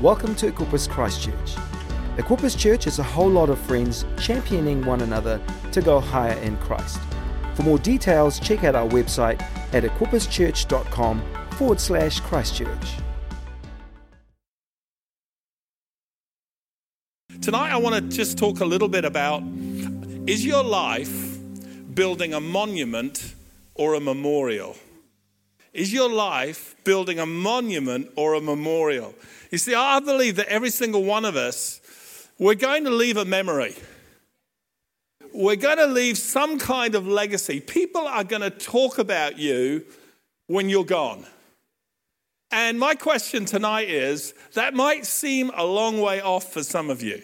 Welcome to Equippers Christchurch. Equippers Church is a whole lot of friends championing one another to go higher in Christ. For more details, check out our website at equipperschurch.com forward slash Christchurch. Tonight, I want to just talk a little bit about is your life building a monument or a memorial? Is your life building a monument or a memorial? You see, I believe that every single one of us, we're going to leave a memory. We're going to leave some kind of legacy. People are going to talk about you when you're gone. And my question tonight is that might seem a long way off for some of you.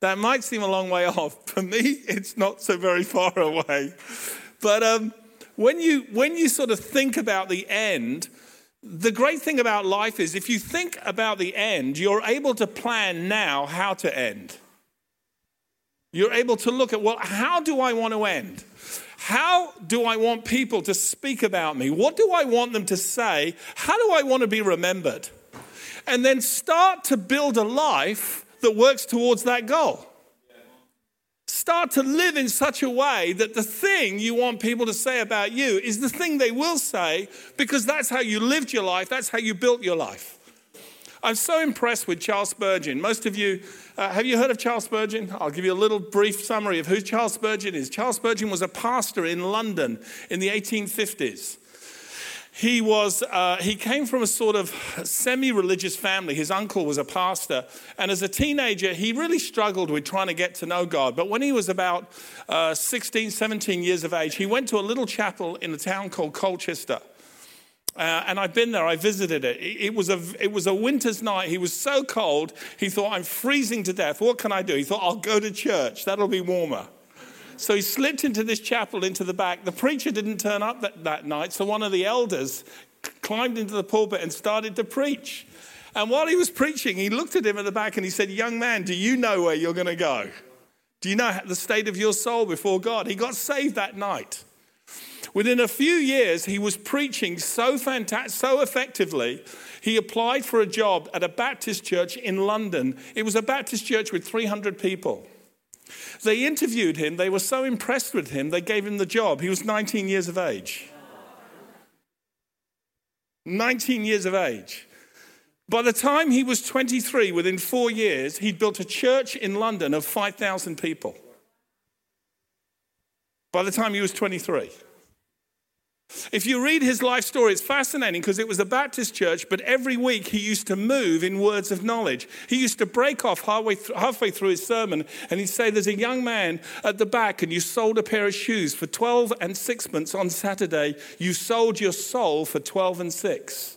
That might seem a long way off. For me, it's not so very far away. But um, when, you, when you sort of think about the end, the great thing about life is if you think about the end, you're able to plan now how to end. You're able to look at, well, how do I want to end? How do I want people to speak about me? What do I want them to say? How do I want to be remembered? And then start to build a life that works towards that goal start to live in such a way that the thing you want people to say about you is the thing they will say because that's how you lived your life, that's how you built your life. I'm so impressed with Charles Spurgeon. Most of you, uh, have you heard of Charles Spurgeon? I'll give you a little brief summary of who Charles Spurgeon is. Charles Spurgeon was a pastor in London in the 1850s he was uh, he came from a sort of semi-religious family his uncle was a pastor and as a teenager he really struggled with trying to get to know god but when he was about uh, 16 17 years of age he went to a little chapel in a town called colchester uh, and I've been there, I visited it. It was, a, it was a winter's night. He was so cold, he thought, I'm freezing to death. What can I do? He thought, I'll go to church. That'll be warmer. So he slipped into this chapel into the back. The preacher didn't turn up that, that night, so one of the elders climbed into the pulpit and started to preach. And while he was preaching, he looked at him at the back and he said, Young man, do you know where you're going to go? Do you know the state of your soul before God? He got saved that night. Within a few years, he was preaching so fantastic, so effectively. He applied for a job at a Baptist church in London. It was a Baptist church with 300 people. They interviewed him. They were so impressed with him, they gave him the job. He was 19 years of age. 19 years of age. By the time he was 23, within four years, he'd built a church in London of 5,000 people. By the time he was 23. If you read his life story, it's fascinating because it was a Baptist church, but every week he used to move in words of knowledge. He used to break off halfway, th- halfway through his sermon and he'd say, There's a young man at the back, and you sold a pair of shoes for 12 and sixpence on Saturday. You sold your soul for 12 and six.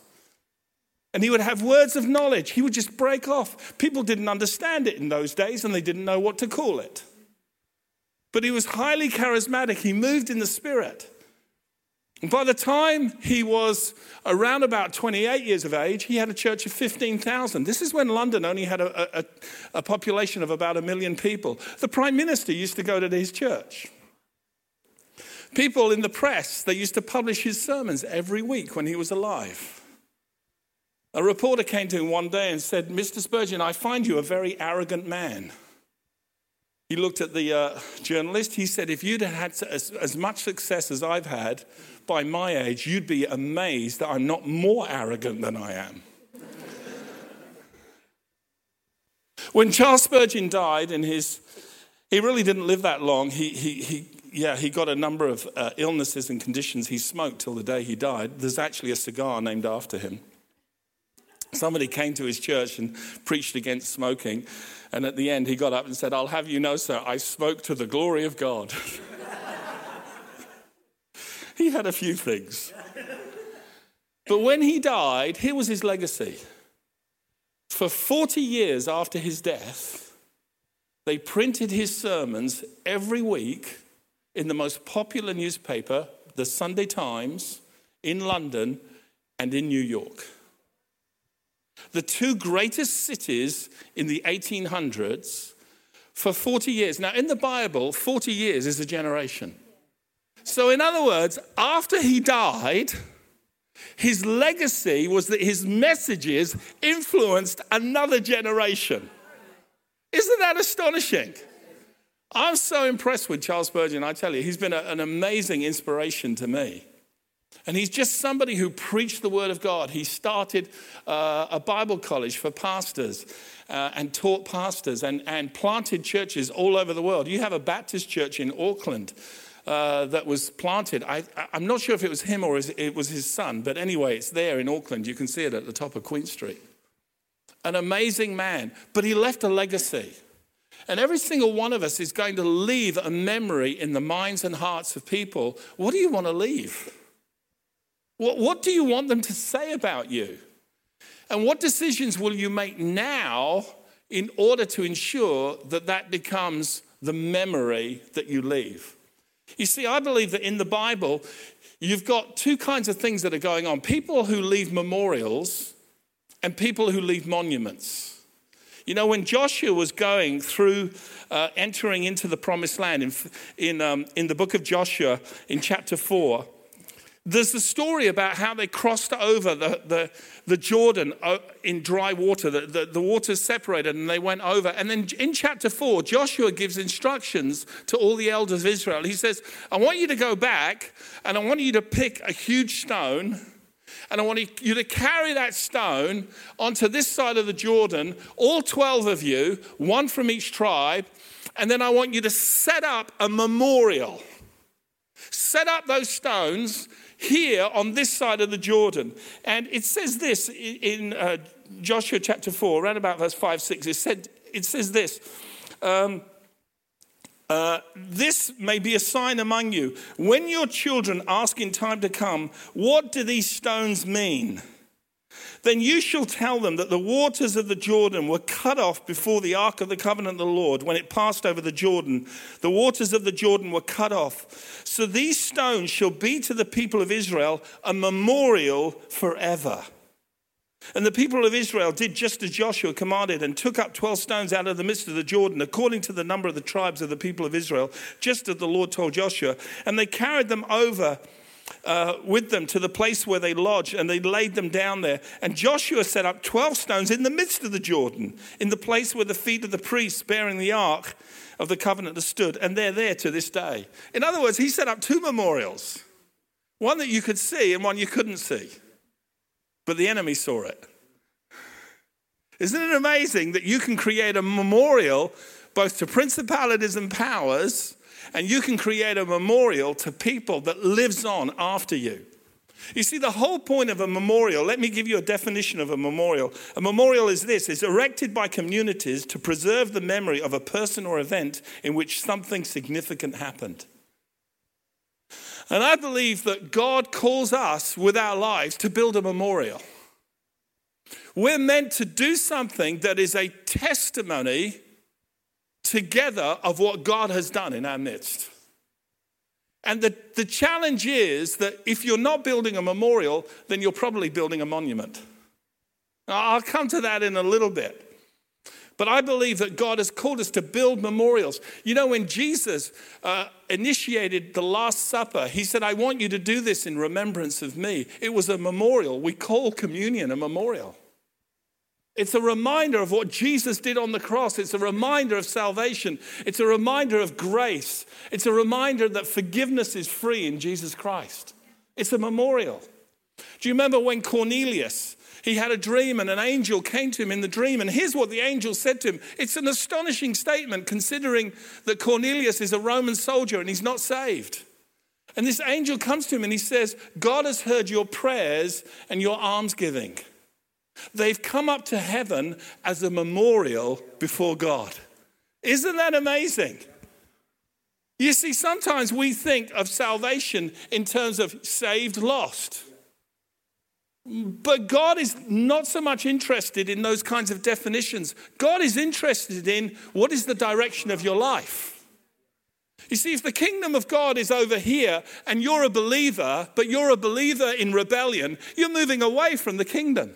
And he would have words of knowledge. He would just break off. People didn't understand it in those days and they didn't know what to call it. But he was highly charismatic. He moved in the spirit. By the time he was around about 28 years of age, he had a church of 15,000. This is when London only had a, a, a, population of about a million people. The prime minister used to go to his church. People in the press, they used to publish his sermons every week when he was alive. A reporter came to him one day and said, Mr. Spurgeon, I find you a very arrogant man. He looked at the uh, journalist. He said, If you'd had as, as much success as I've had, by my age, you'd be amazed that I'm not more arrogant than I am. when Charles Spurgeon died, and his, he really didn't live that long. He, he, he, yeah, he got a number of uh, illnesses and conditions. He smoked till the day he died. There's actually a cigar named after him. Somebody came to his church and preached against smoking. And at the end, he got up and said, I'll have you know, sir, I smoke to the glory of God. He had a few things. But when he died, here was his legacy. For 40 years after his death, they printed his sermons every week in the most popular newspaper, the Sunday Times, in London and in New York. The two greatest cities in the 1800s for 40 years. Now, in the Bible, 40 years is a generation. So, in other words, after he died, His legacy was that his messages influenced another generation. Isn't that astonishing? I'm so impressed with Charles Spurgeon, I tell you, he's been a, an amazing inspiration to me. And he's just somebody who preached the word of God. He started uh, a Bible college for pastors uh, and taught pastors and, and planted churches all over the world. You have a Baptist church in Auckland uh, that was planted. I, am not sure if it was him or it was his son, but anyway, it's there in Auckland. You can see it at the top of Queen Street. An amazing man, but he left a legacy. And every single one of us is going to leave a memory in the minds and hearts of people. What do you want to leave? What, what do you want them to say about you? And what decisions will you make now in order to ensure that that becomes the memory that you leave? You see, I believe that in the Bible, you've got two kinds of things that are going on people who leave memorials and people who leave monuments. You know, when Joshua was going through, uh, entering into the promised land in, in, um, in the book of Joshua in chapter 4, there's the story about how they crossed over the, the, the Jordan uh, in dry water. The, the, the waters separated and they went over. And then in chapter 4, Joshua gives instructions to all the elders of Israel. He says, I want you to go back and I want you to pick a huge stone. And I want you to carry that stone onto this side of the Jordan, all 12 of you, one from each tribe. And then I want you to set up a memorial. Set up those stones here on this side of the Jordan. And it says this in uh, Joshua chapter 4, around about verse 5, 6. It, said, it says this. Um, uh, this may be a sign among you. When your children ask in time to come, What do these stones mean? Then you shall tell them that the waters of the Jordan were cut off before the ark of the covenant of the Lord when it passed over the Jordan. The waters of the Jordan were cut off. So these stones shall be to the people of Israel a memorial forever. And the people of Israel did just as Joshua commanded and took up 12 stones out of the midst of the Jordan, according to the number of the tribes of the people of Israel, just as the Lord told Joshua. And they carried them over uh, with them to the place where they lodged, and they laid them down there. And Joshua set up 12 stones in the midst of the Jordan, in the place where the feet of the priests bearing the ark of the covenant had stood, and they're there to this day. In other words, he set up two memorials one that you could see and one you couldn't see. But the enemy saw it. Isn't it amazing that you can create a memorial both to principalities and powers and you can create a memorial to people that lives on after you. You see, the whole point of a memorial, let me give you a definition of a memorial. A memorial is this it's erected by communities to preserve the memory of a person or event in which something significant happened. And I believe that God calls us with our lives to build a memorial. We're meant to do something that is a testimony together of what God has done in our midst. And the, the challenge is that if you're not building a memorial, then you're probably building a monument. I'll come to that in a little bit. But I believe that God has called us to build memorials. You know, when Jesus uh, initiated the Last Supper, he said, I want you to do this in remembrance of me. It was a memorial. We call communion a memorial. It's a reminder of what Jesus did on the cross. It's a reminder of salvation. It's a reminder of grace. It's a reminder that forgiveness is free in Jesus Christ. It's a memorial. Do you remember when Cornelius, he had a dream and an angel came to him in the dream and here's what the angel said to him. It's an astonishing statement considering that Cornelius is a Roman soldier and he's not saved. And this angel comes to him and he says, God has heard your prayers and your almsgiving. They've come up to heaven as a memorial before God. Isn't that amazing? You see, sometimes we think of salvation in terms of saved, lost. But God is not so much interested in those kinds of definitions. God is interested in what is the direction of your life. You see, if the kingdom of God is over here and you're a believer, but you're a believer in rebellion, you're moving away from the kingdom.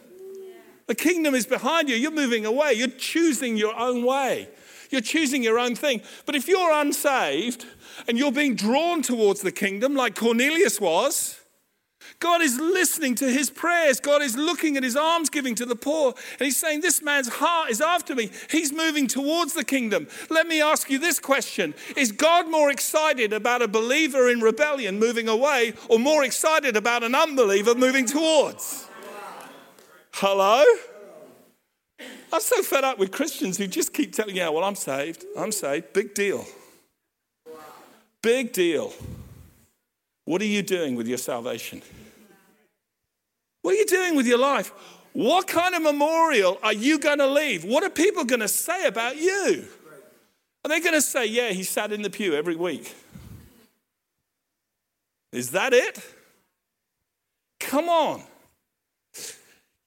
The kingdom is behind you. You're moving away. You're choosing your own way. You're choosing your own thing. But if you're unsaved and you're being drawn towards the kingdom, like Cornelius was, God is listening to his prayers. God is looking at his alms giving to the poor. And he's saying, This man's heart is after me. He's moving towards the kingdom. Let me ask you this question Is God more excited about a believer in rebellion moving away, or more excited about an unbeliever moving towards? Hello? I'm so fed up with Christians who just keep telling, you, well, I'm saved. I'm saved. Big deal. Big deal. What are you doing with your salvation? What are you doing with your life? What kind of memorial are you going to leave? What are people going to say about you? Are they going to say, yeah, he sat in the pew every week? Is that it? Come on.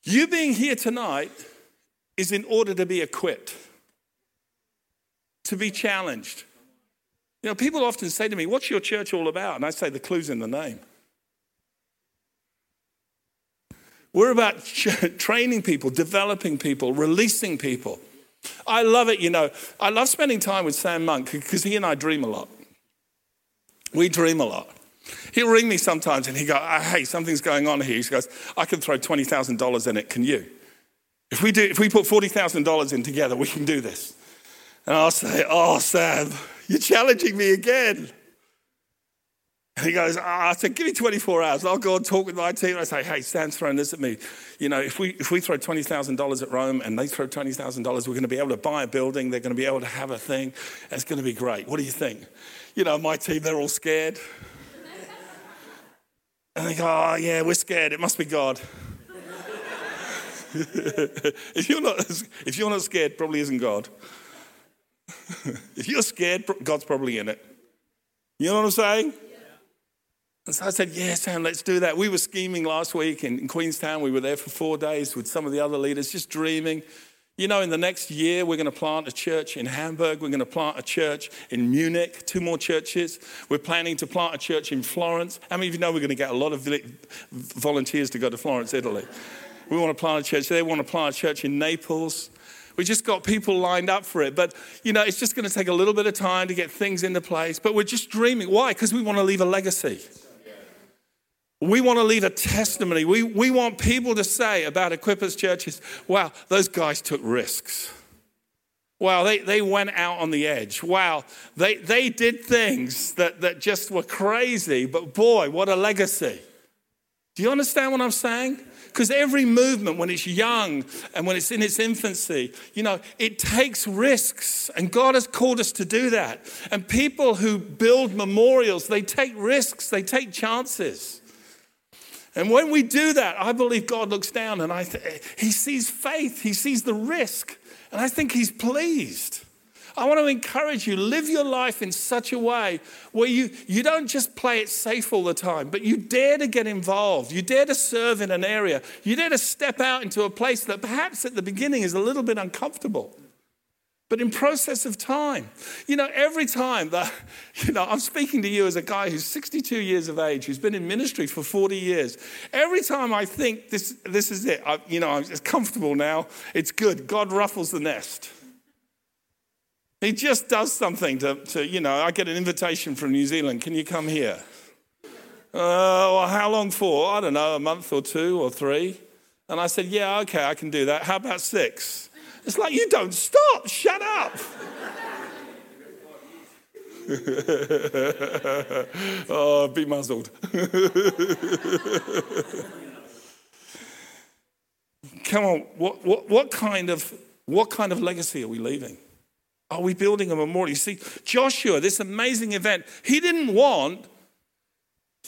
You being here tonight is in order to be equipped, to be challenged. You know, people often say to me, What's your church all about? And I say, The clue's in the name. We're about training people, developing people, releasing people. I love it, you know. I love spending time with Sam Monk because he and I dream a lot. We dream a lot. He'll ring me sometimes and he goes, ah, Hey, something's going on here. He goes, I can throw $20,000 in it. Can you? If we, do, if we put $40,000 in together, we can do this. And I'll say, Oh, Sam, you're challenging me again. And he goes, oh, I said, give me 24 hours. I'll go and talk with my team. I say, hey, Stan's throwing this at me. You know, if we, if we throw $20,000 at Rome and they throw $20,000, we're going to be able to buy a building. They're going to be able to have a thing. It's going to be great. What do you think? You know, my team, they're all scared. And they go, oh, yeah, we're scared. It must be God. if, you're not, if you're not scared, probably isn't God. if you're scared, God's probably in it. You know what I'm saying? And so I said, Yeah, Sam, let's do that. We were scheming last week in, in Queenstown. We were there for four days with some of the other leaders, just dreaming. You know, in the next year, we're going to plant a church in Hamburg. We're going to plant a church in Munich, two more churches. We're planning to plant a church in Florence. How many of you know we're going to get a lot of volunteers to go to Florence, Italy? We want to plant a church. They want to plant a church in Naples. We just got people lined up for it. But, you know, it's just going to take a little bit of time to get things into place. But we're just dreaming. Why? Because we want to leave a legacy. We want to leave a testimony. We, we want people to say about Equippers churches, wow, those guys took risks. Wow, they, they went out on the edge. Wow, they, they did things that, that just were crazy, but boy, what a legacy. Do you understand what I'm saying? Because every movement, when it's young and when it's in its infancy, you know, it takes risks. And God has called us to do that. And people who build memorials, they take risks, they take chances. And when we do that, I believe God looks down and I th- he sees faith, he sees the risk, and I think he's pleased. I want to encourage you live your life in such a way where you, you don't just play it safe all the time, but you dare to get involved. You dare to serve in an area. You dare to step out into a place that perhaps at the beginning is a little bit uncomfortable. But in process of time, you know, every time that, you know, I'm speaking to you as a guy who's 62 years of age, who's been in ministry for 40 years. Every time I think this, this is it, I, you know, I'm comfortable now, it's good. God ruffles the nest. He just does something to, to you know, I get an invitation from New Zealand. Can you come here? Uh, well, how long for? I don't know, a month or two or three. And I said, yeah, okay, I can do that. How about six? It's like, you don't stop, shut up. oh, be muzzled. Come on, what, what, what, kind of, what kind of legacy are we leaving? Are we building a memorial? You see, Joshua, this amazing event, he didn't want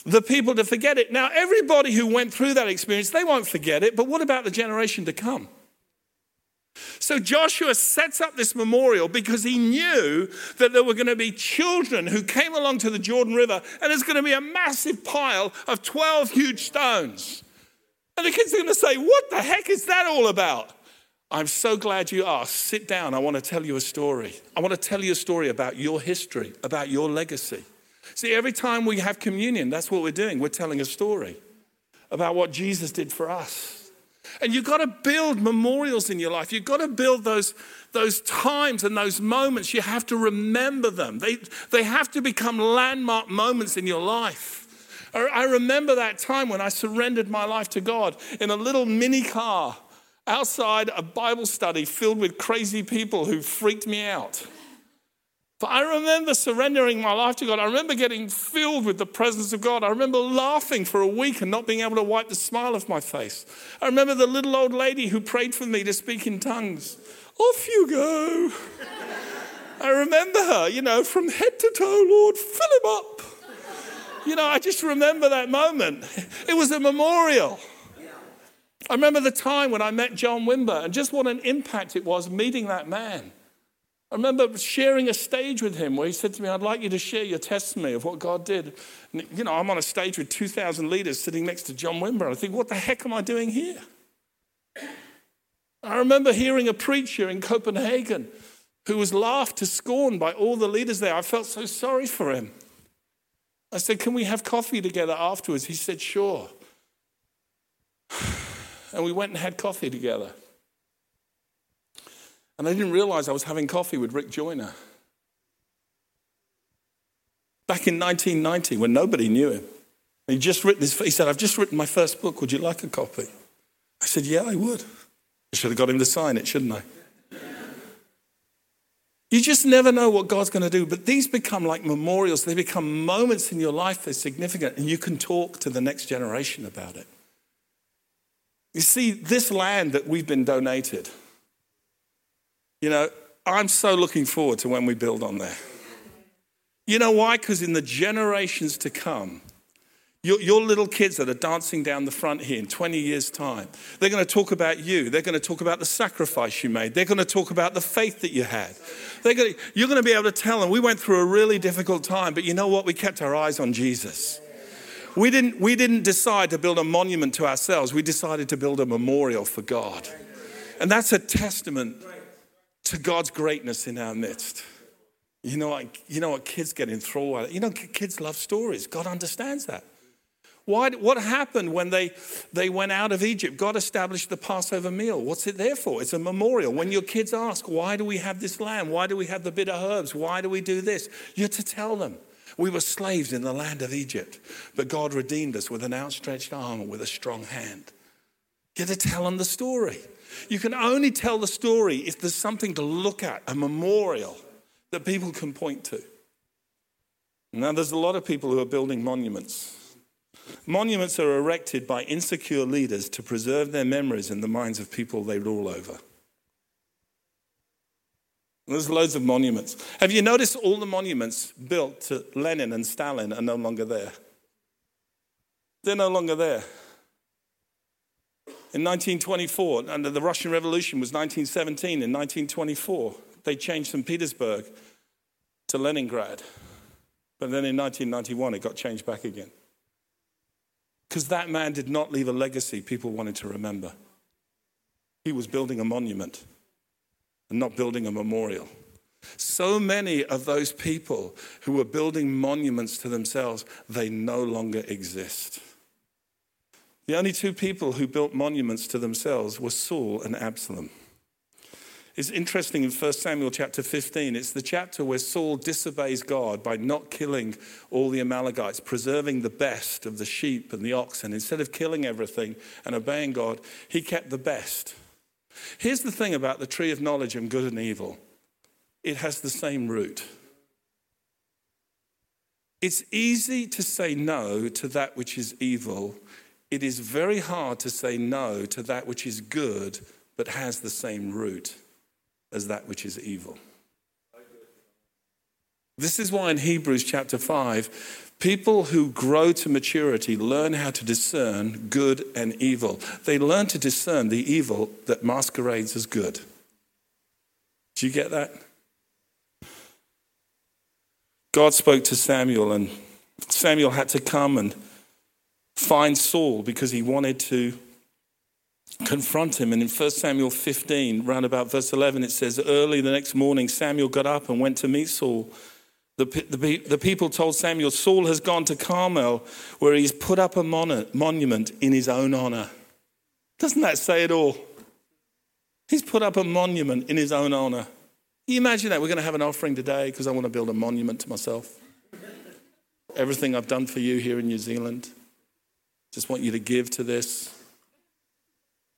the people to forget it. Now, everybody who went through that experience, they won't forget it, but what about the generation to come? So Joshua sets up this memorial because he knew that there were going to be children who came along to the Jordan River and there's going to be a massive pile of 12 huge stones. And the kids are going to say, What the heck is that all about? I'm so glad you asked. Sit down. I want to tell you a story. I want to tell you a story about your history, about your legacy. See, every time we have communion, that's what we're doing. We're telling a story about what Jesus did for us. And you've got to build memorials in your life. You've got to build those, those times and those moments. You have to remember them. They, they have to become landmark moments in your life. I remember that time when I surrendered my life to God in a little mini car outside a Bible study filled with crazy people who freaked me out. But I remember surrendering my life to God. I remember getting filled with the presence of God. I remember laughing for a week and not being able to wipe the smile off my face. I remember the little old lady who prayed for me to speak in tongues. Off you go. I remember her, you know, from head to toe, Lord, fill him up. You know, I just remember that moment. It was a memorial. I remember the time when I met John Wimber and just what an impact it was meeting that man. I remember sharing a stage with him where he said to me, I'd like you to share your testimony of what God did. And, you know, I'm on a stage with 2,000 leaders sitting next to John Wimber. I think, what the heck am I doing here? I remember hearing a preacher in Copenhagen who was laughed to scorn by all the leaders there. I felt so sorry for him. I said, Can we have coffee together afterwards? He said, Sure. And we went and had coffee together. And I didn't realize I was having coffee with Rick Joyner. Back in 1990, when nobody knew him. He just written his, he said, I've just written my first book. Would you like a copy? I said, Yeah, I would. I should have got him to sign it, shouldn't I? You just never know what God's going to do. But these become like memorials. They become moments in your life that are significant, and you can talk to the next generation about it. You see, this land that we've been donated, you know, I'm so looking forward to when we build on there. You know why? Because in the generations to come, your, your, little kids that are dancing down the front here in 20 years' time, they're going to talk about you. They're going to talk about the sacrifice you made. They're going to talk about the faith that you had. They're going to, you're going to be able to tell them, we went through a really difficult time, but you know what? We kept our eyes on Jesus. We didn't, we didn't decide to build a monument to ourselves, we decided to build a memorial for God. And that's a testament to God's greatness in our midst. You know what, you know what kids get enthralled You know, kids love stories. God understands that. Why, what happened when they, they went out of Egypt? God established the Passover meal. What's it there for? It's a memorial. When your kids ask, why do we have this lamb? Why do we have the bitter herbs? Why do we do this? You're to tell them. We were slaves in the land of Egypt, but God redeemed us with an outstretched arm and with a strong hand. You're to tell them the story. You can only tell the story if there's something to look at, a memorial that people can point to. Now, there's a lot of people who are building monuments. Monuments are erected by insecure leaders to preserve their memories in the minds of people they rule over. There's loads of monuments. Have you noticed all the monuments built to Lenin and Stalin are no longer there? They're no longer there. In 1924, under the Russian Revolution was 1917. In 1924, they changed St. Petersburg to Leningrad. But then in 1991, it got changed back again. Because that man did not leave a legacy people wanted to remember. He was building a monument and not building a memorial. So many of those people who were building monuments to themselves, they no longer exist. The only two people who built monuments to themselves were Saul and Absalom. It's interesting in 1 Samuel chapter 15, it's the chapter where Saul disobeys God by not killing all the Amalekites, preserving the best of the sheep and the oxen. Instead of killing everything and obeying God, he kept the best. Here's the thing about the tree of knowledge of good and evil it has the same root. It's easy to say no to that which is evil. It is very hard to say no to that which is good but has the same root as that which is evil. This is why in Hebrews chapter 5, people who grow to maturity learn how to discern good and evil. They learn to discern the evil that masquerades as good. Do you get that? God spoke to Samuel, and Samuel had to come and find Saul because he wanted to confront him. And in 1 Samuel 15, round about verse 11, it says, Early the next morning, Samuel got up and went to meet Saul. The, the, the people told Samuel, Saul has gone to Carmel, where he's put up a mon- monument in his own honor. Doesn't that say it all? He's put up a monument in his own honor. Can you imagine that? We're going to have an offering today because I want to build a monument to myself. everything I've done for you here in New Zealand. Just want you to give to this.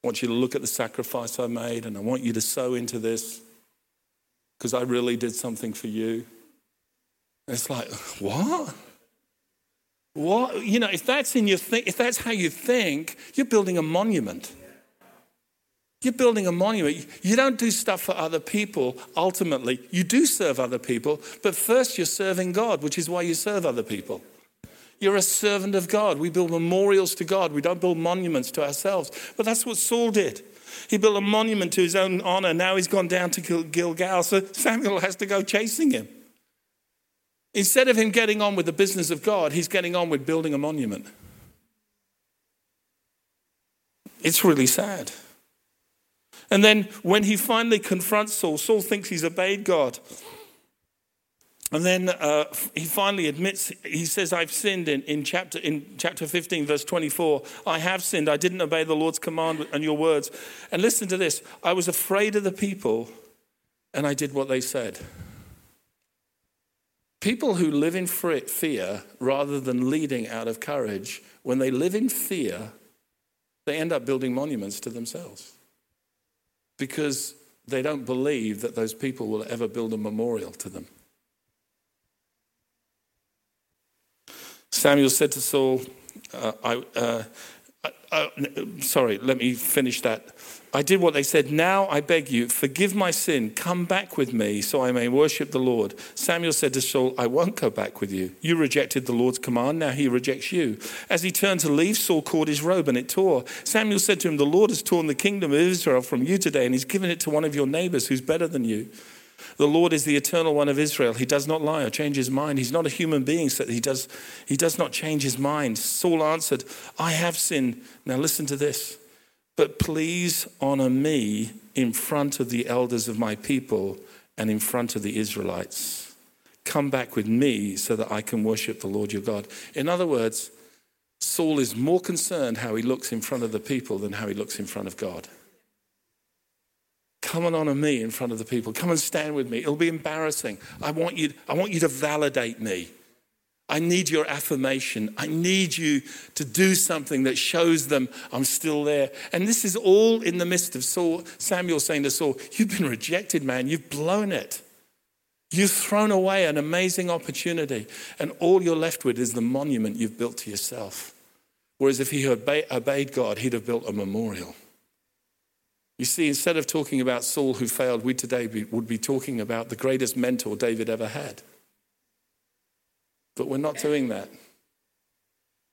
I want you to look at the sacrifice I made, and I want you to sow into this because I really did something for you. And it's like, what? What? You know, if that's in your th- if that's how you think, you're building a monument. You're building a monument. You don't do stuff for other people ultimately. You do serve other people, but first you're serving God, which is why you serve other people. You're a servant of God. We build memorials to God. We don't build monuments to ourselves. But that's what Saul did. He built a monument to his own honor. Now he's gone down to Gilgal, so Samuel has to go chasing him. Instead of him getting on with the business of God, he's getting on with building a monument. It's really sad. And then when he finally confronts Saul, Saul thinks he's obeyed God. And then uh, he finally admits, he says, I've sinned in, in, chapter, in chapter 15, verse 24. I have sinned. I didn't obey the Lord's command and your words. And listen to this I was afraid of the people, and I did what they said. People who live in fear rather than leading out of courage, when they live in fear, they end up building monuments to themselves because they don't believe that those people will ever build a memorial to them. Samuel said to Saul, uh, I, uh, uh, sorry, let me finish that. I did what they said. Now I beg you, forgive my sin. Come back with me so I may worship the Lord. Samuel said to Saul, I won't go back with you. You rejected the Lord's command. Now he rejects you. As he turned to leave, Saul caught his robe and it tore. Samuel said to him, The Lord has torn the kingdom of Israel from you today and he's given it to one of your neighbors who's better than you. The Lord is the eternal one of Israel. He does not lie or change his mind. He's not a human being, so he does, he does not change his mind. Saul answered, I have sinned. Now listen to this. But please honor me in front of the elders of my people and in front of the Israelites. Come back with me so that I can worship the Lord your God. In other words, Saul is more concerned how he looks in front of the people than how he looks in front of God. Come and honor me in front of the people. Come and stand with me. It'll be embarrassing. I want you, I want you to validate me. I need your affirmation. I need you to do something that shows them I'm still there. And this is all in the midst of Saul, Samuel saying to Saul, You've been rejected, man. You've blown it. You've thrown away an amazing opportunity. And all you're left with is the monument you've built to yourself. Whereas if he had obeyed God, he'd have built a memorial. You see, instead of talking about Saul who failed, we today would be talking about the greatest mentor David ever had. But we're not doing that.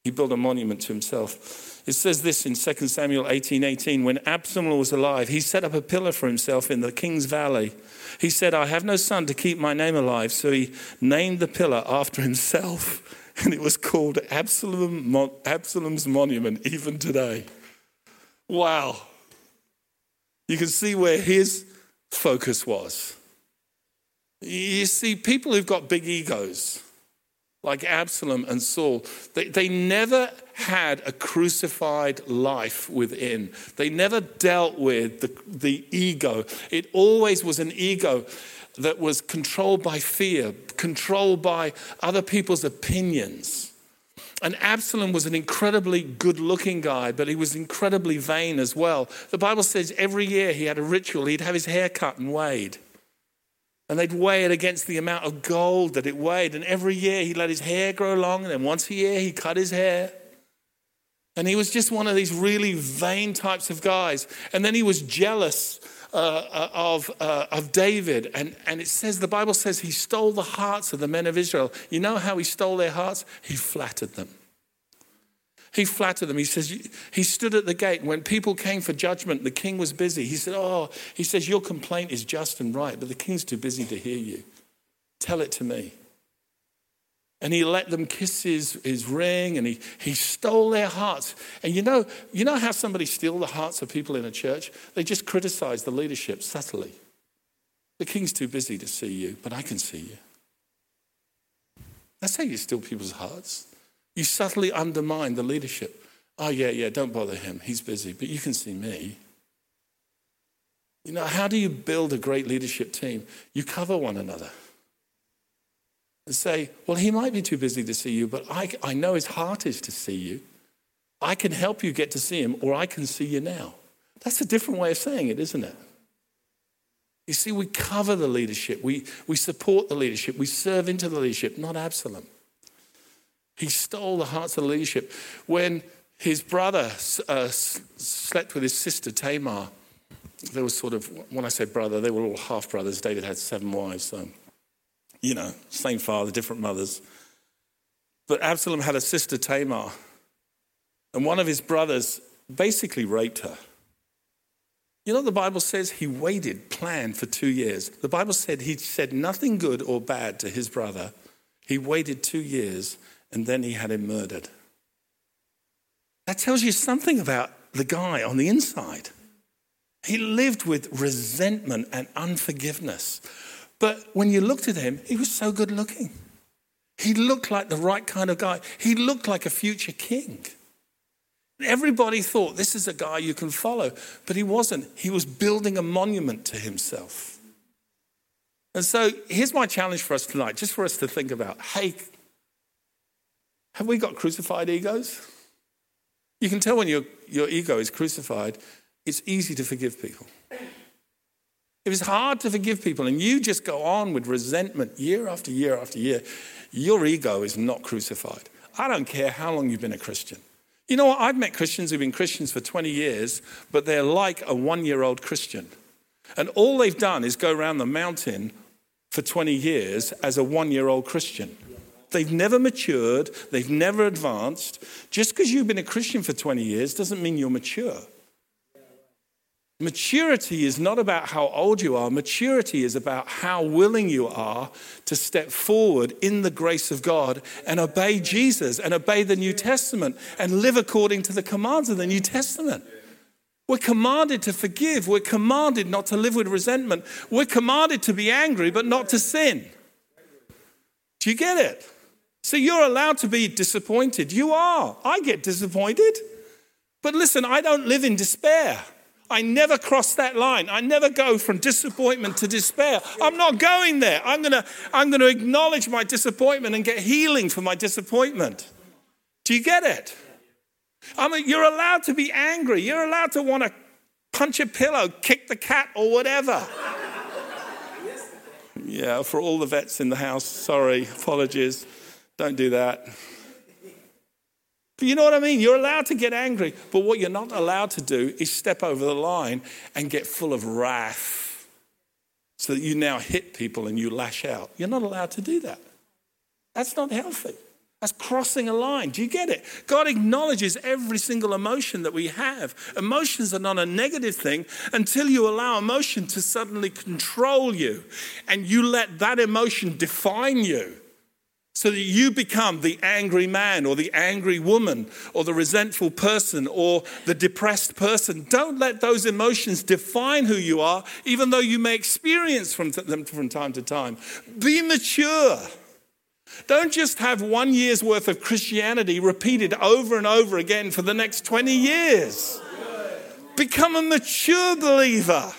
He built a monument to himself. It says this in 2 Samuel 18 18. When Absalom was alive, he set up a pillar for himself in the king's valley. He said, I have no son to keep my name alive. So he named the pillar after himself. And it was called Absalom, Absalom's monument, even today. Wow. You can see where his focus was. You see, people who've got big egos, like Absalom and Saul, they, they never had a crucified life within. They never dealt with the, the ego. It always was an ego that was controlled by fear, controlled by other people's opinions. And Absalom was an incredibly good looking guy, but he was incredibly vain as well. The Bible says every year he had a ritual, he'd have his hair cut and weighed. And they'd weigh it against the amount of gold that it weighed. And every year he let his hair grow long, and then once a year he cut his hair. And he was just one of these really vain types of guys. And then he was jealous uh, of, uh, of David. And, and it says, the Bible says he stole the hearts of the men of Israel. You know how he stole their hearts? He flattered them. He flattered them. He says, he stood at the gate. When people came for judgment, the king was busy. He said, Oh, he says, Your complaint is just and right, but the king's too busy to hear you. Tell it to me. And he let them kiss his, his ring and he, he stole their hearts. And you know, you know how somebody steals the hearts of people in a church? They just criticize the leadership subtly. The king's too busy to see you, but I can see you. That's how you steal people's hearts. You subtly undermine the leadership. Oh, yeah, yeah, don't bother him. He's busy, but you can see me. You know, how do you build a great leadership team? You cover one another. And say, Well, he might be too busy to see you, but I, I know his heart is to see you. I can help you get to see him, or I can see you now. That's a different way of saying it, isn't it? You see, we cover the leadership, we, we support the leadership, we serve into the leadership, not Absalom. He stole the hearts of the leadership. When his brother uh, slept with his sister Tamar, there was sort of, when I say brother, they were all half brothers. David had seven wives, so, you know, same father, different mothers. But Absalom had a sister Tamar, and one of his brothers basically raped her. You know, the Bible says he waited, planned for two years. The Bible said he said nothing good or bad to his brother. He waited two years and then he had him murdered. That tells you something about the guy on the inside. He lived with resentment and unforgiveness. But when you looked at him, he was so good looking. He looked like the right kind of guy. He looked like a future king. Everybody thought this is a guy you can follow, but he wasn't. He was building a monument to himself. And so here's my challenge for us tonight, just for us to think about hey, have we got crucified egos? You can tell when your, your ego is crucified, it's easy to forgive people. If it's hard to forgive people and you just go on with resentment year after year after year, your ego is not crucified. I don't care how long you've been a Christian. You know what? I've met Christians who've been Christians for 20 years, but they're like a one year old Christian. And all they've done is go around the mountain for 20 years as a one year old Christian. They've never matured, they've never advanced. Just because you've been a Christian for 20 years doesn't mean you're mature. Maturity is not about how old you are. Maturity is about how willing you are to step forward in the grace of God and obey Jesus and obey the New Testament and live according to the commands of the New Testament. We're commanded to forgive. We're commanded not to live with resentment. We're commanded to be angry, but not to sin. Do you get it? So you're allowed to be disappointed. You are. I get disappointed. But listen, I don't live in despair. I never cross that line. I never go from disappointment to despair. I'm not going there. I'm going to I'm going to acknowledge my disappointment and get healing for my disappointment. Do you get it? I mean, you're allowed to be angry. You're allowed to want to punch a pillow, kick the cat, or whatever. Yeah, for all the vets in the house, sorry, apologies. Don't do that. But you know what I mean? You're allowed to get angry, but what you're not allowed to do is step over the line and get full of wrath so that you now hit people and you lash out. You're not allowed to do that. That's not healthy. That's crossing a line. Do you get it? God acknowledges every single emotion that we have. Emotions are not a negative thing until you allow emotion to suddenly control you and you let that emotion define you so that you become the angry man or the angry woman or the resentful person or the depressed person. Don't let those emotions define who you are, even though you may experience from them from time to time. Be mature. Don't just have one year's worth of Christianity repeated over and over again for the next 20 years. Become a mature believer.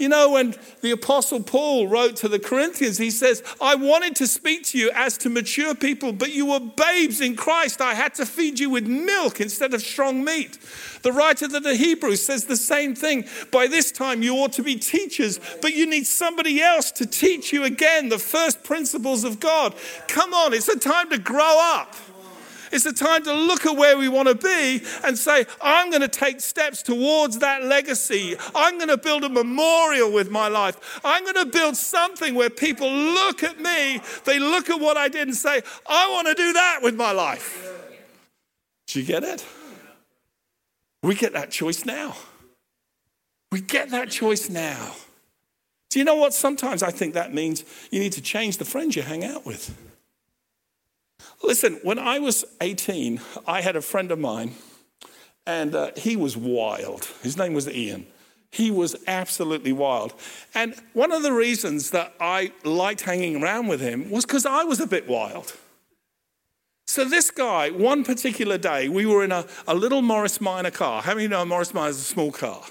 You know, when the Apostle Paul wrote to the Corinthians, he says, I wanted to speak to you as to mature people, but you were babes in Christ. I had to feed you with milk instead of strong meat. The writer to the Hebrews says the same thing. By this time, you ought to be teachers, but you need somebody else to teach you again the first principles of God. Come on, it's a time to grow up. It's the time to look at where we want to be and say, I'm going to take steps towards that legacy. I'm going to build a memorial with my life. I'm going to build something where people look at me, they look at what I did and say, I want to do that with my life. Do you get it? We get that choice now. We get that choice now. Do you know what? Sometimes I think that means you need to change the friends you hang out with. Listen, when I was 18, I had a friend of mine, and uh, he was wild. His name was Ian. He was absolutely wild. And one of the reasons that I liked hanging around with him was because I was a bit wild. So, this guy, one particular day, we were in a, a little Morris Minor car. How many know Morris Minor is a small car?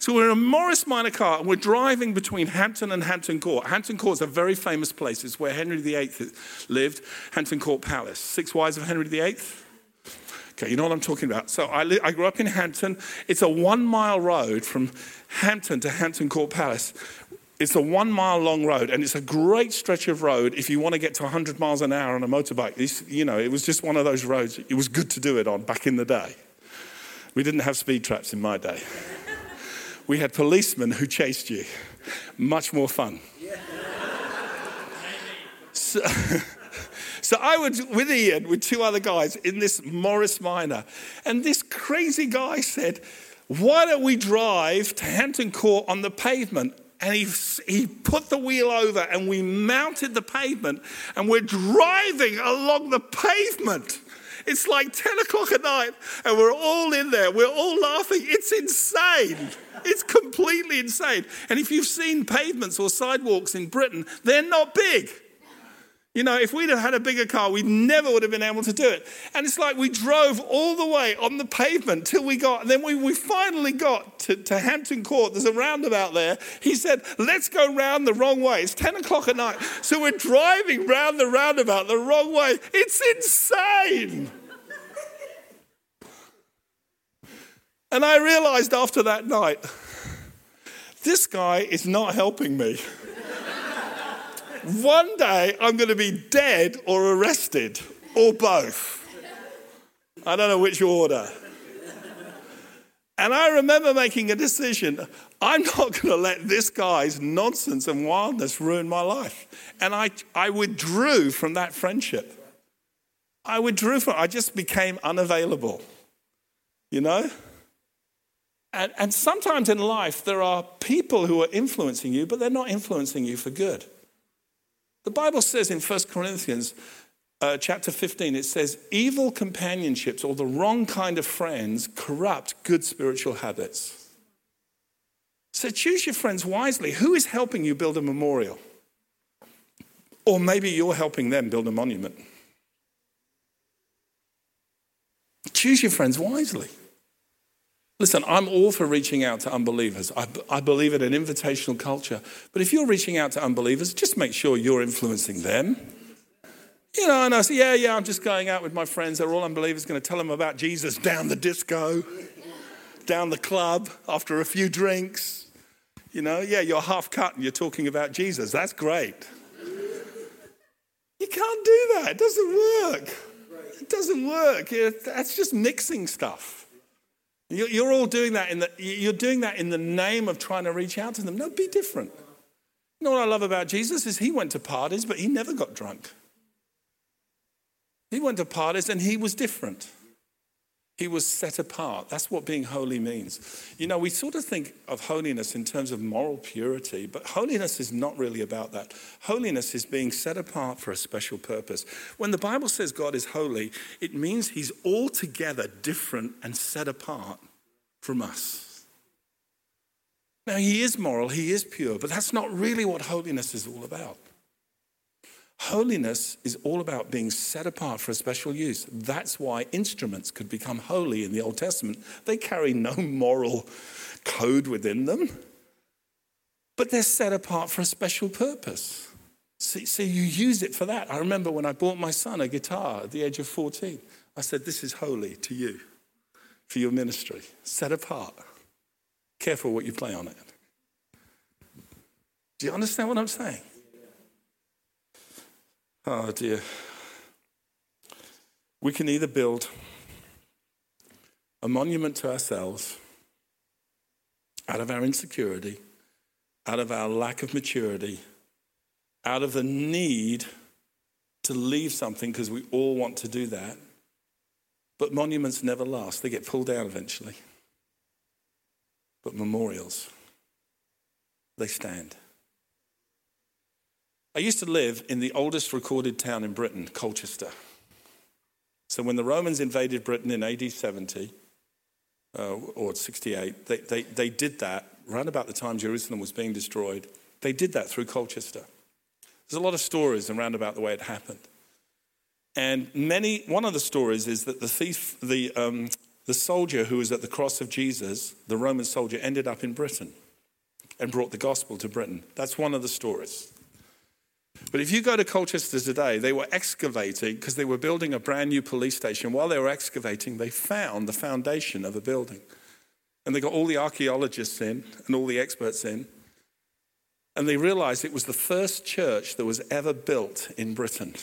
So we're in a Morris Minor car and we're driving between Hampton and Hampton Court. Hampton Court is a very famous place. It's where Henry VIII lived, Hampton Court Palace. Six wives of Henry VIII. Okay, you know what I'm talking about. So I, li- I grew up in Hampton. It's a one mile road from Hampton to Hampton Court Palace. It's a one mile long road, and it's a great stretch of road if you want to get to 100 miles an hour on a motorbike. It's, you know, it was just one of those roads. It was good to do it on back in the day. We didn't have speed traps in my day. We had policemen who chased you. Much more fun. So, so I was with Ian, with two other guys in this Morris Minor, and this crazy guy said, Why don't we drive to Hampton Court on the pavement? And he, he put the wheel over and we mounted the pavement and we're driving along the pavement. It's like 10 o'clock at night and we're all in there. We're all laughing. It's insane. It's completely insane. And if you've seen pavements or sidewalks in Britain, they're not big. You know, if we'd have had a bigger car, we never would have been able to do it. And it's like we drove all the way on the pavement till we got, then we, we finally got to, to Hampton Court. There's a roundabout there. He said, let's go round the wrong way. It's 10 o'clock at night. So we're driving round the roundabout the wrong way. It's insane. And I realized after that night, this guy is not helping me. One day I'm going to be dead or arrested, or both. I don't know which order. And I remember making a decision I'm not going to let this guy's nonsense and wildness ruin my life. And I, I withdrew from that friendship. I withdrew from I just became unavailable. You know? And, and sometimes in life, there are people who are influencing you, but they're not influencing you for good. The Bible says in 1 Corinthians uh, chapter 15, it says, evil companionships or the wrong kind of friends corrupt good spiritual habits. So choose your friends wisely. Who is helping you build a memorial? Or maybe you're helping them build a monument. Choose your friends wisely. Listen, I'm all for reaching out to unbelievers. I, I, believe in an invitational culture. But if you're reaching out to unbelievers, just make sure you're influencing them. You know, and I say, yeah, yeah, I'm just going out with my friends. They're all unbelievers, going to tell them about Jesus down the disco, down the club after a few drinks. You know, yeah, you're half cut and you're talking about Jesus. That's great. You can't do that. It doesn't work. It doesn't work. That's just mixing stuff. You're all doing that in the, you're doing that in the name of trying to reach out to them. No, be different. You know what I love about Jesus is he went to parties, but he never got drunk. He went to parties and he was different. He was set apart. That's what being holy means. You know, we sort of think of holiness in terms of moral purity, but holiness is not really about that. Holiness is being set apart for a special purpose. When the Bible says God is holy, it means he's altogether different and set apart from us. Now, he is moral, he is pure, but that's not really what holiness is all about. Holiness is all about being set apart for a special use. That's why instruments could become holy in the Old Testament. They carry no moral code within them, but they're set apart for a special purpose. So, so you use it for that. I remember when I bought my son a guitar at the age of 14, I said, This is holy to you for your ministry, set apart. Careful what you play on it. Do you understand what I'm saying? Oh dear. We can either build a monument to ourselves out of our insecurity, out of our lack of maturity, out of the need to leave something because we all want to do that. But monuments never last, they get pulled down eventually. But memorials, they stand. I used to live in the oldest recorded town in Britain, Colchester. So when the Romans invaded Britain in AD 70 uh, or 68, they, they, they did that right about the time Jerusalem was being destroyed. They did that through Colchester. There's a lot of stories around about the way it happened. And many, one of the stories is that the thief, the, um, the soldier who was at the cross of Jesus, the Roman soldier, ended up in Britain and brought the gospel to Britain. That's one of the stories. But if you go to Colchester today, they were excavating because they were building a brand new police station. While they were excavating, they found the foundation of a building. And they got all the archaeologists in and all the experts in. And they realized it was the first church that was ever built in Britain.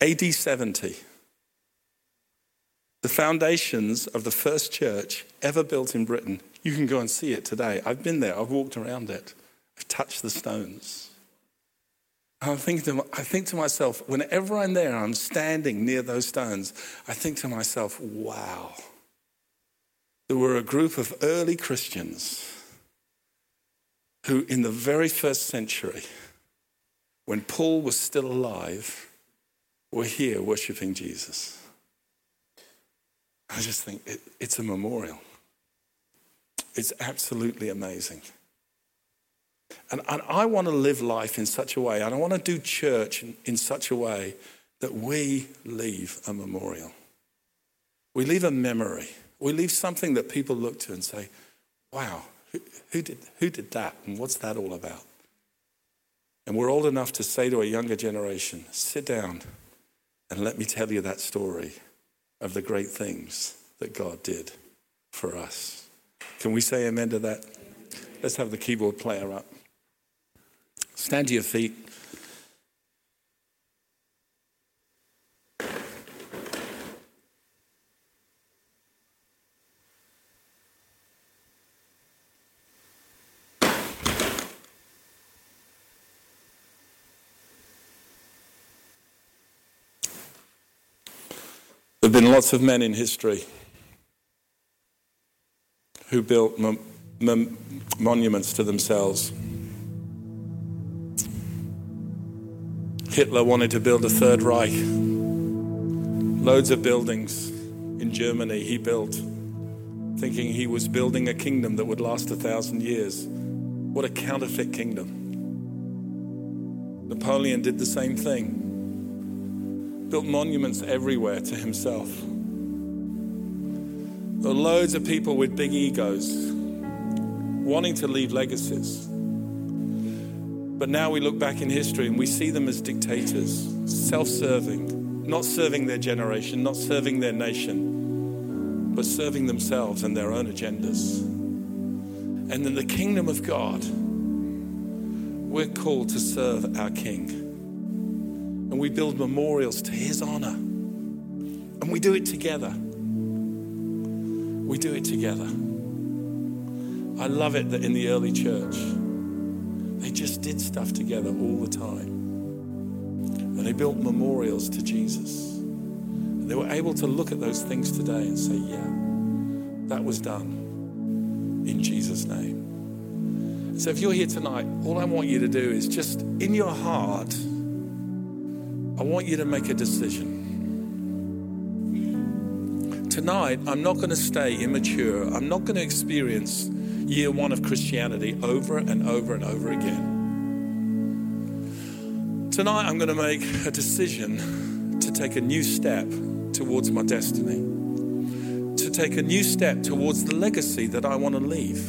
AD 70. The foundations of the first church ever built in Britain. You can go and see it today. I've been there, I've walked around it, I've touched the stones. I think, to, I think to myself, whenever I'm there, I'm standing near those stones, I think to myself, wow. There were a group of early Christians who, in the very first century, when Paul was still alive, were here worshiping Jesus. I just think it, it's a memorial. It's absolutely amazing. And, and I want to live life in such a way, and I want to do church in, in such a way that we leave a memorial. We leave a memory. We leave something that people look to and say, wow, who, who, did, who did that? And what's that all about? And we're old enough to say to a younger generation, sit down and let me tell you that story of the great things that God did for us. Can we say amen to that? Let's have the keyboard player up. Stand to your feet. There have been lots of men in history who built monuments to themselves. Hitler wanted to build a third Reich. Loads of buildings in Germany he built, thinking he was building a kingdom that would last a thousand years. What a counterfeit kingdom. Napoleon did the same thing, built monuments everywhere to himself. There are loads of people with big egos wanting to leave legacies. But now we look back in history and we see them as dictators, self serving, not serving their generation, not serving their nation, but serving themselves and their own agendas. And in the kingdom of God, we're called to serve our King. And we build memorials to his honor. And we do it together. We do it together. I love it that in the early church, they just did stuff together all the time. And they built memorials to Jesus. And they were able to look at those things today and say, yeah, that was done in Jesus' name. So if you're here tonight, all I want you to do is just in your heart, I want you to make a decision. Tonight, I'm not going to stay immature. I'm not going to experience year one of Christianity over and over and over again. Tonight, I'm going to make a decision to take a new step towards my destiny, to take a new step towards the legacy that I want to leave.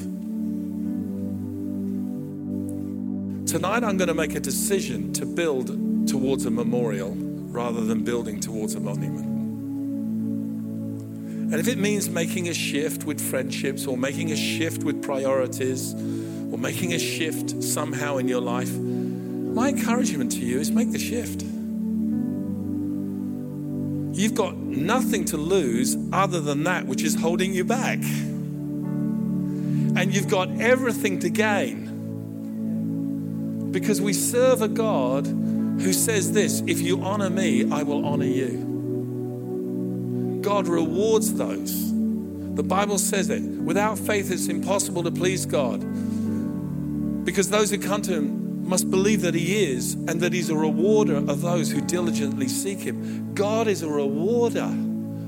Tonight, I'm going to make a decision to build towards a memorial rather than building towards a monument. And if it means making a shift with friendships or making a shift with priorities or making a shift somehow in your life, my encouragement to you is make the shift. You've got nothing to lose other than that which is holding you back. And you've got everything to gain. Because we serve a God who says this if you honor me, I will honor you. God rewards those. The Bible says it. Without faith, it's impossible to please God. Because those who come to Him must believe that He is and that He's a rewarder of those who diligently seek Him. God is a rewarder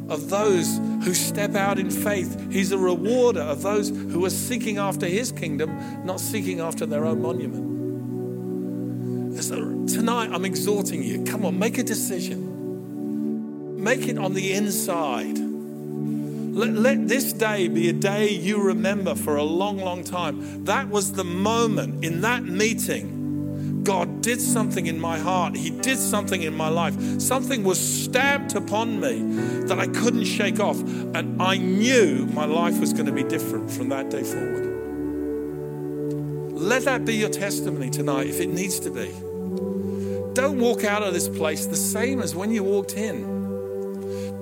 of those who step out in faith. He's a rewarder of those who are seeking after His kingdom, not seeking after their own monument. So tonight, I'm exhorting you come on, make a decision. Make it on the inside. Let, let, this day be a day you remember for a long, long time. That was the moment in that meeting. God did something in my heart. He did something in my life. Something was stamped upon me that I couldn't shake off. And I knew my life was going to be different from that day forward. Let that be your testimony tonight if it needs to be. Don't walk out of this place the same as when you walked in.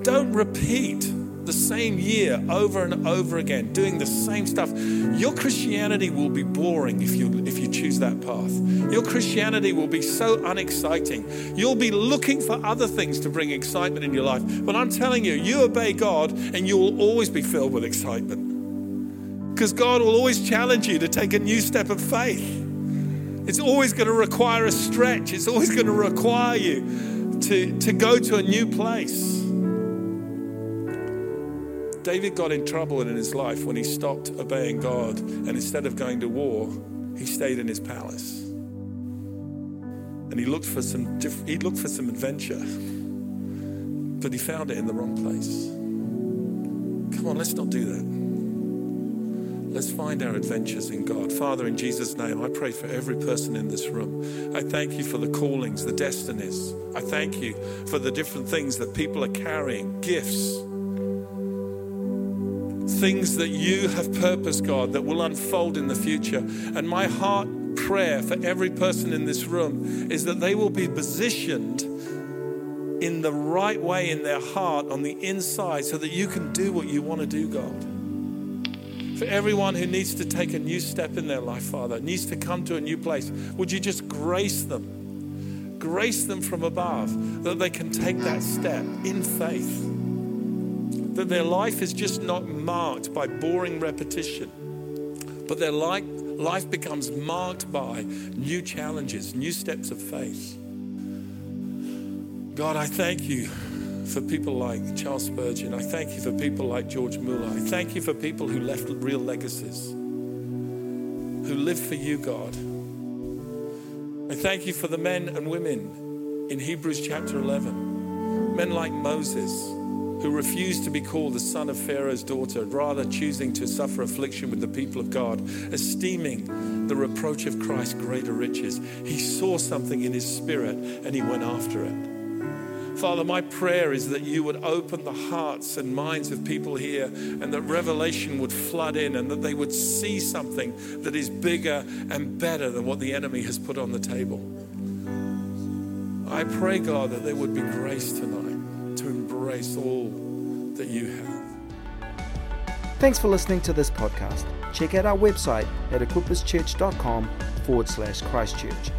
Don't repeat the same year over and over again, doing the same stuff, your Christianity will be boring if you, if you choose that path. Your Christianity will be so unexciting. You'll be looking for other things to bring excitement in your life. But I'm telling you, you obey God and you will always be filled with excitement. Because God will always challenge you to take a new step of faith. It's always going to require a stretch, it's always going to require you to, to go to a new place. David got in trouble in his life when he stopped obeying God and instead of going to war, he stayed in his palace. And he looked for some he looked for some adventure. But he found it in the wrong place. Come on, let's not do that. Let's find our adventures in God. Father, in Jesus' name, I pray for every person in this room. I thank you for the callings, the destinies. I thank you for the different things that people are carrying, gifts things that you have purposed, God, that will unfold in the future. And my heart prayer for every person in this room is that they will be positioned in the right way in their heart on the inside so that you can do what you want to do, God. For everyone who needs to take a new step in their life, Father, needs to come to a new place, would you just grace them? Grace them from above that they can take that step in faith that their life is just not marked by boring repetition, but their life, life becomes marked by new challenges, new steps of faith. God, I thank you for people like Charles Spurgeon. I thank you for people like George Muller. I thank you for people who left real legacies, who live for you, God. I thank you for the men and women in Hebrews chapter 11, men like Moses who refused to be called the son of Pharaoh's daughter, rather choosing to suffer affliction with the people of God, esteeming the reproach of Christ greater riches. He saw something in his spirit and he went after it. Father, my prayer is that you would open the hearts and minds of people here and that revelation would flood in and that they would see something that is bigger and better than what the enemy has put on the table. I pray, God, that there would be grace tonight to embrace all that you have. Thanks for listening to this podcast. Check out our website at equipperschurch.com forward slash Christchurch